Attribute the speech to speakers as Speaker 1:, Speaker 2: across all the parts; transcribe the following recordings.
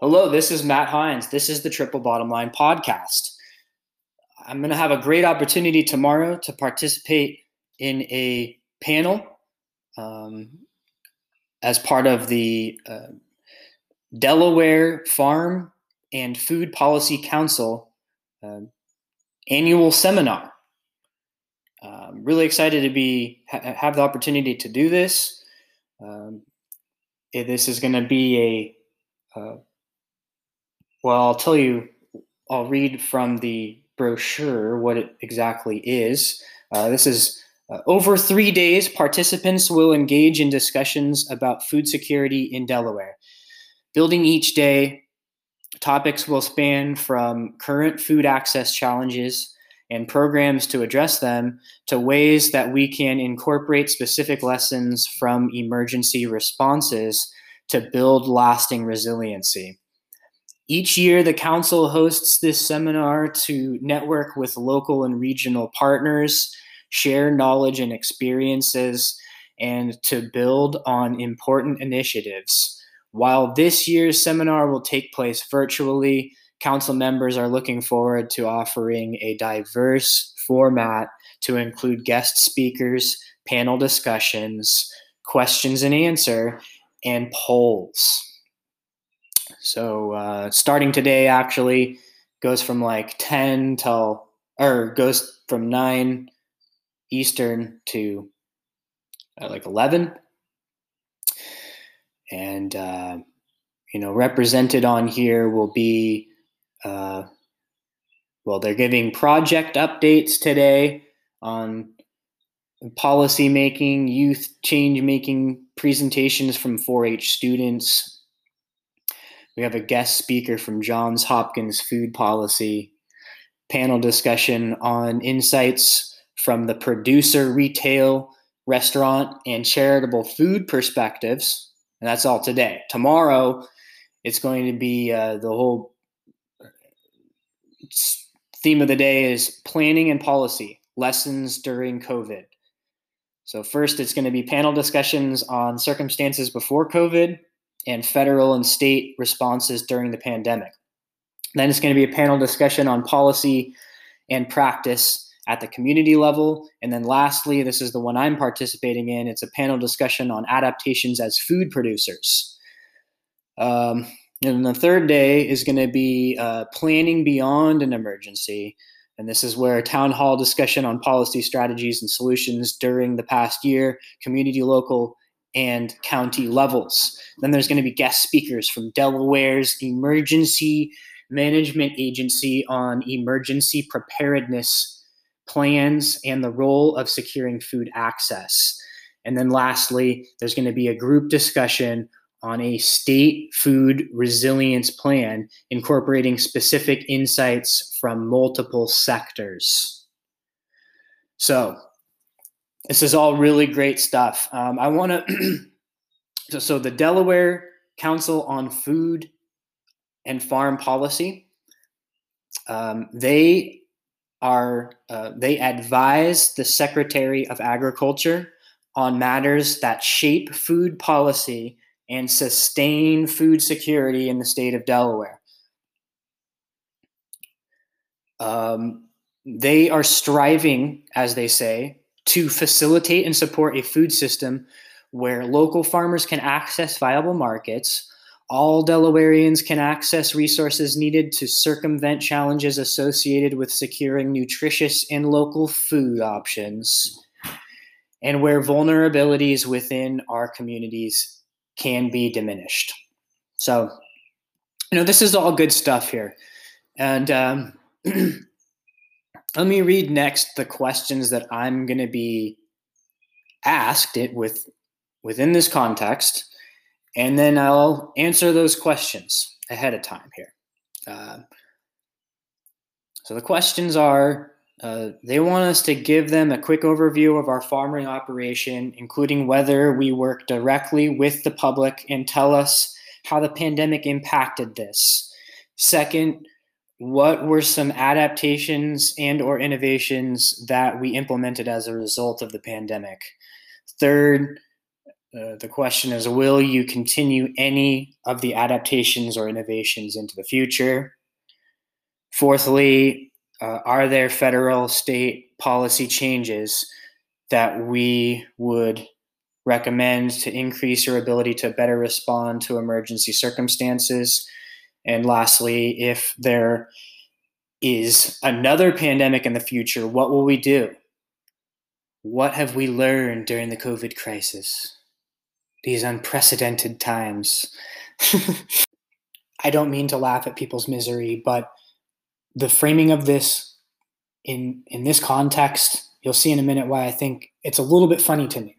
Speaker 1: Hello, this is Matt Hines. This is the Triple Bottom Line podcast. I'm going to have a great opportunity tomorrow to participate in a panel um, as part of the uh, Delaware Farm and Food Policy Council uh, annual seminar. I'm really excited to be ha- have the opportunity to do this. Um, this is going to be a uh, well, I'll tell you, I'll read from the brochure what it exactly is. Uh, this is uh, over three days, participants will engage in discussions about food security in Delaware. Building each day, topics will span from current food access challenges and programs to address them to ways that we can incorporate specific lessons from emergency responses to build lasting resiliency. Each year, the Council hosts this seminar to network with local and regional partners, share knowledge and experiences, and to build on important initiatives. While this year's seminar will take place virtually, Council members are looking forward to offering a diverse format to include guest speakers, panel discussions, questions and answer, and polls. So uh, starting today actually goes from like 10 till, or goes from 9 Eastern to uh, like 11. And, uh, you know, represented on here will be, uh, well, they're giving project updates today on policy making, youth change making presentations from 4 H students, we have a guest speaker from Johns Hopkins Food Policy panel discussion on insights from the producer, retail, restaurant, and charitable food perspectives. And that's all today. Tomorrow, it's going to be uh, the whole theme of the day is planning and policy lessons during COVID. So, first, it's going to be panel discussions on circumstances before COVID, and federal and state responses during the pandemic. Then it's going to be a panel discussion on policy and practice at the community level. And then lastly, this is the one I'm participating in, it's a panel discussion on adaptations as food producers. Um, and the third day is going to be uh, planning beyond an emergency. And this is where a town hall discussion on policy strategies and solutions during the past year, community, local, and county levels. Then there's going to be guest speakers from Delaware's Emergency Management Agency on emergency preparedness plans and the role of securing food access. And then lastly, there's going to be a group discussion on a state food resilience plan incorporating specific insights from multiple sectors. So, this is all really great stuff. Um, I want to. so, the Delaware Council on Food and Farm Policy, um, they are uh, they advise the Secretary of Agriculture on matters that shape food policy and sustain food security in the state of Delaware. Um, they are striving, as they say, to facilitate and support a food system where local farmers can access viable markets, all Delawareans can access resources needed to circumvent challenges associated with securing nutritious and local food options, and where vulnerabilities within our communities can be diminished. So, you know, this is all good stuff here. And um, Let me read next the questions that I'm going to be asked it with within this context, and then I'll answer those questions ahead of time here. Uh, so the questions are uh, they want us to give them a quick overview of our farming operation, including whether we work directly with the public and tell us how the pandemic impacted this. Second, what were some adaptations and or innovations that we implemented as a result of the pandemic third Uh, the question is Will you continue any of the adaptations or innovations into the future? Fourthly, uh, are there federal state policy changes that we would recommend to increase your ability to better respond to emergency circumstances? And lastly, if there is another pandemic in the future, what will we do? What have we learned during the COVID crisis? These unprecedented times. I don't mean to laugh at people's misery, but the framing of this in in this context, you'll see in a minute why I think it's a little bit funny to me.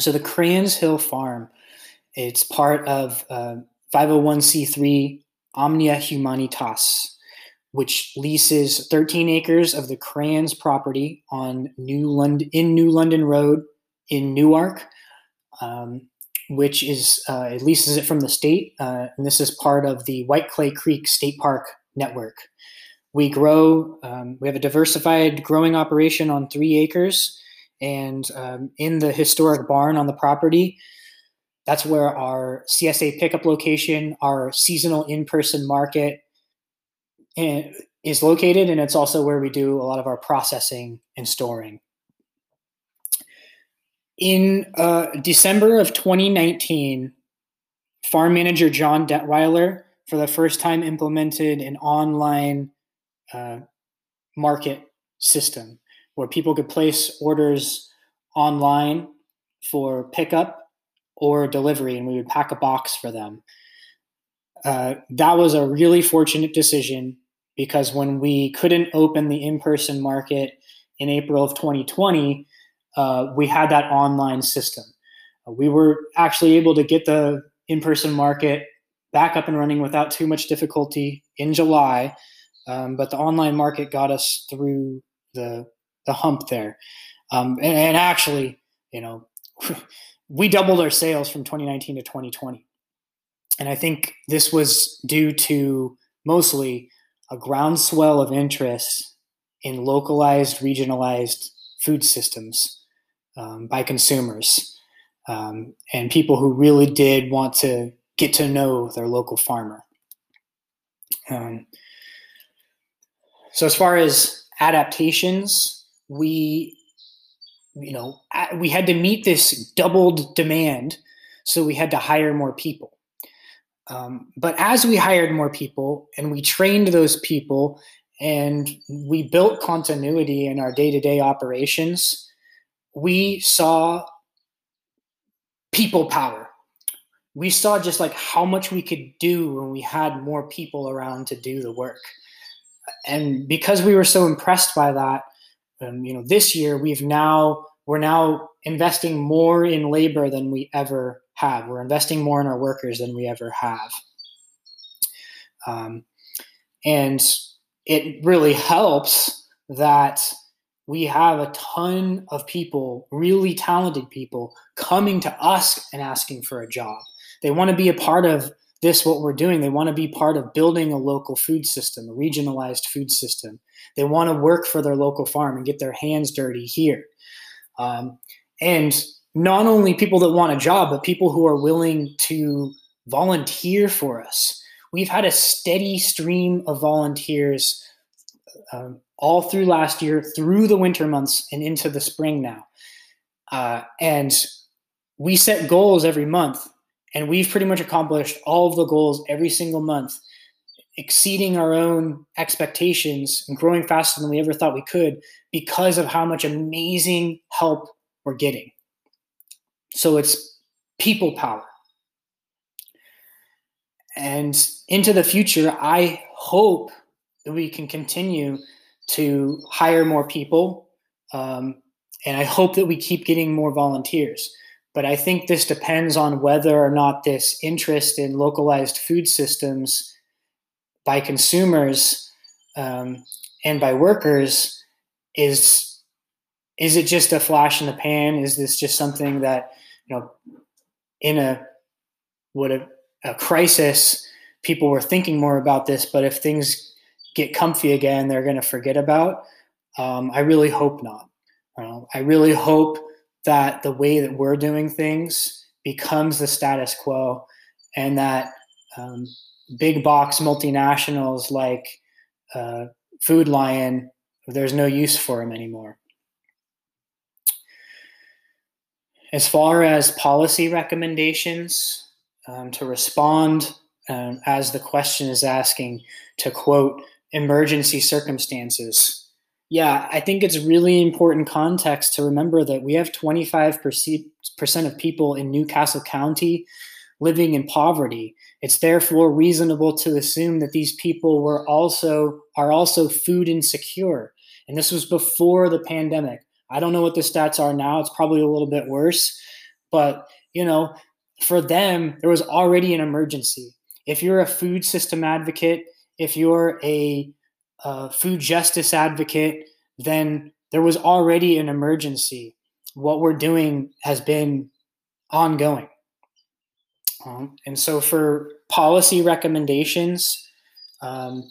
Speaker 1: So the Crayons Hill Farm, it's part of uh, 501c3 Omnia Humanitas, which leases 13 acres of the Crayons property on New London in New London Road in Newark, um, which is uh, it leases it from the state, uh, and this is part of the White Clay Creek State Park network. We grow. Um, we have a diversified growing operation on three acres, and um, in the historic barn on the property, that's where our CSA pickup location, our seasonal in-person market, is located, and it's also where we do a lot of our processing and storing. In uh, December of 2019, farm manager John Detweiler, for the first time, implemented an online uh, market system where people could place orders online for pickup or delivery, and we would pack a box for them. Uh, that was a really fortunate decision because when we couldn't open the in person market in April of 2020, uh, we had that online system. Uh, we were actually able to get the in person market back up and running without too much difficulty in July. Um, but the online market got us through the the hump there. Um, and, and, actually, you know, we doubled our sales from 2019 to 2020. And I think this was due to mostly a groundswell of interest in localized, regionalized food systems um, by consumers um, and people who really did want to get to know their local farmer. Um, so as far as adaptations, we you know we had to meet this doubled demand, so we had to hire more people. Um, but as we hired more people and we trained those people and we built continuity in our day-to-day operations, we saw people power. We saw just like how much we could do when we had more people around to do the work and because we were so impressed by that, um, you know, this year we've now we're now investing more in labor than we ever have. We're investing more in our workers than we ever have, um, and it really helps that we have a ton of people, really talented people, coming to us and asking for a job. They want to be a part of this what we're doing. They want to be part of building a local food system, a regionalized food system. They want to work for their local farm and get their hands dirty here. Um, and not only people that want a job, but people who are willing to volunteer for us. We've had a steady stream of volunteers um, all through last year, through the winter months, and into the spring now. Uh, and we set goals every month and we've pretty much accomplished all of the goals every single month, exceeding our own expectations and growing faster than we ever thought we could because of how much amazing help we're getting. So it's people power. And into the future, I hope that we can continue to hire more people. Um, and I hope that we keep getting more volunteers. But I think this depends on whether or not this interest in localized food systems by consumers um, and by workers is is it just a flash in the pan? Is this just something that you know in a what a, a crisis people were thinking more about this, but if things get comfy again, they're going to forget about. Um, I really hope not. Uh, I really hope that the way that we're doing things becomes the status quo and that um, big box multinationals like uh, Food Lion, there's no use for them anymore. As far as policy recommendations um, to respond, um, as the question is asking, to quote, emergency circumstances. Yeah, I think it's really important context to remember that we have 25% of people in New Castle County living in poverty. It's therefore reasonable to assume that these people were also are also food insecure. And this was before the pandemic. I don't know what the stats are now. It's probably a little bit worse, but you know, for them there was already an emergency. If you're a food system advocate, if you're a, food justice advocate, then there was already an emergency. What we're doing has been ongoing. Um, and so, for policy recommendations, um,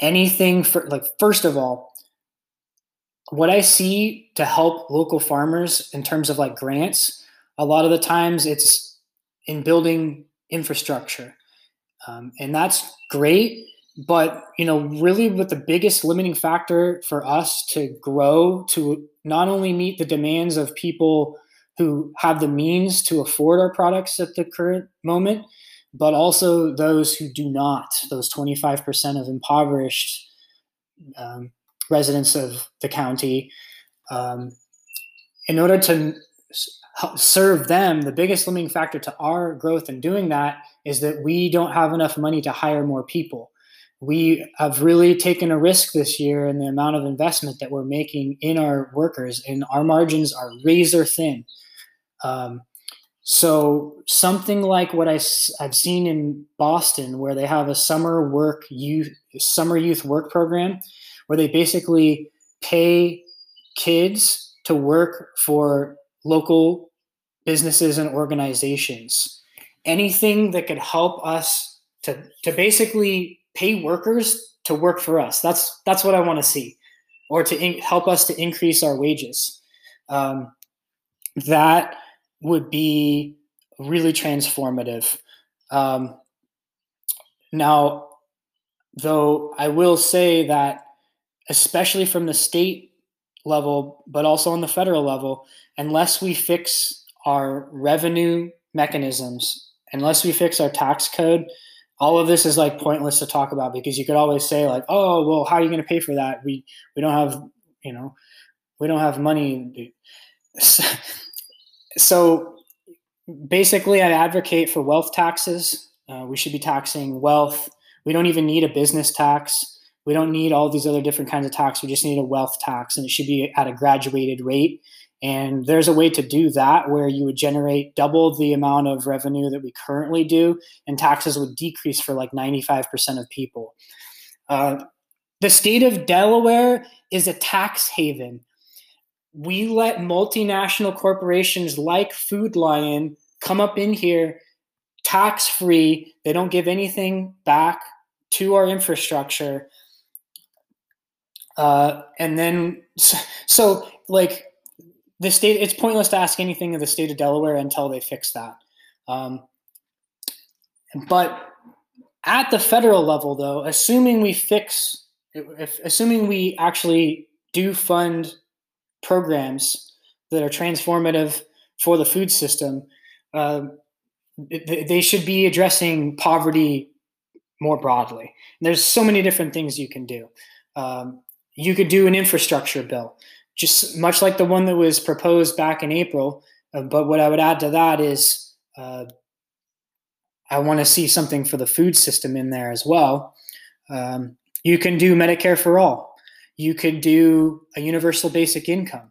Speaker 1: anything for like, first of all, what I see to help local farmers in terms of like grants, a lot of the times it's in building infrastructure. Um, and that's great. But, you know, really what the biggest limiting factor for us to grow, to not only meet the demands of people who have the means to afford our products at the current moment, but also those who do not, those 25% of impoverished um, residents of the county. Um, in order to serve them, the biggest limiting factor to our growth in doing that is that we don't have enough money to hire more people. We have really taken a risk this year in the amount of investment that we're making in our workers, and our margins are razor thin. Um, so something like what I, I've seen in Boston, where they have a summer work youth summer youth work program, where they basically pay kids to work for local businesses and organizations. Anything that could help us to to basically pay workers to work for us. That's that's what I want to see, or to in, help us to increase our wages. Um, that would be really transformative. Um, now, though, I will say that, especially from the state level, but also on the federal level, unless we fix our revenue mechanisms, unless we fix our tax code, all of this is like pointless to talk about because you could always say like, oh, well, how are you going to pay for that? We we don't have, you know, we don't have money. so basically, I advocate for wealth taxes. Uh, we should be taxing wealth. We don't even need a business tax. We don't need all these other different kinds of tax. We just need a wealth tax, and it should be at a graduated rate. And there's a way to do that where you would generate double the amount of revenue that we currently do, and taxes would decrease for like 95% of people. Uh, the state of Delaware is a tax haven we let multinational corporations like Food Lion come up in here tax free. They don't give anything back to our infrastructure. Uh, and then, so, so, like the state, it's pointless to ask anything of the state of Delaware until they fix that. Um, but at the federal level, though, assuming we fix, if, assuming we actually do fund programs that are transformative for the food system, uh, they should be addressing poverty more broadly. And there's so many different things you can do. Um, you could do an infrastructure bill, just much like the one that was proposed back in April. Uh, but what I would add to that is uh, I want to see something for the food system in there as well. Um, you can do Medicare for all. You could do a universal basic income.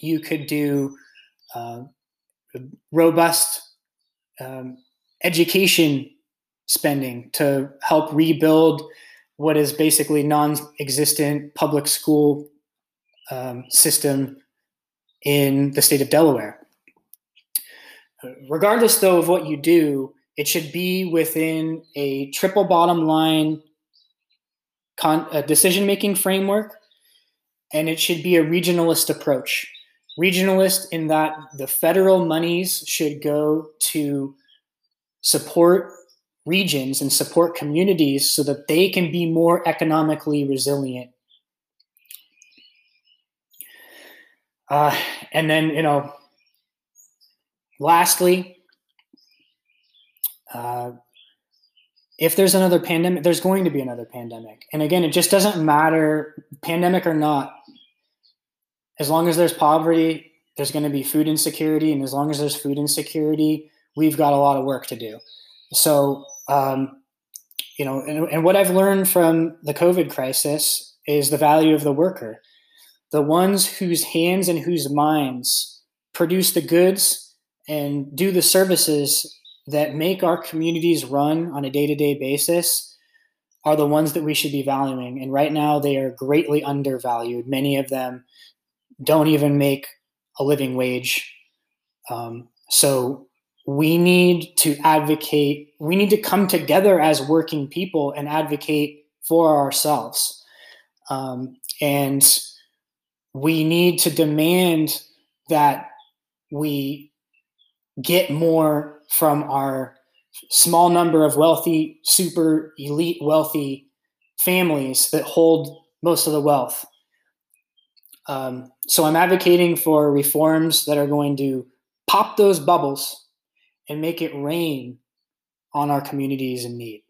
Speaker 1: You could do uh, robust um, education spending to help rebuild what is basically non-existent public school um, system in the state of Delaware. Regardless, though, of what you do, it should be within a triple bottom line con- decision making framework, and it should be a regionalist approach. regionalist in that the federal monies should go to support regions and support communities so that they can be more economically resilient. Uh, and then, you know, lastly, uh, if there's another pandemic, there's going to be another pandemic. And again, it just doesn't matter, pandemic or not, as long as there's poverty, there's going to be food insecurity. And as long as there's food insecurity, we've got a lot of work to do. So, um, you know, and, and what I've learned from the COVID crisis is the value of the worker. The ones whose hands and whose minds produce the goods and do the services that make our communities run on a day to day basis are the ones that we should be valuing. And right now, they are greatly undervalued. Many of them don't even make a living wage. Um, so we need to advocate, we need to come together as working people and advocate for ourselves. Um, and we need to demand that we get more from our small number of wealthy, super elite wealthy families that hold most of the wealth. Um, so I'm advocating for reforms that are going to pop those bubbles and make it rain on our communities in need.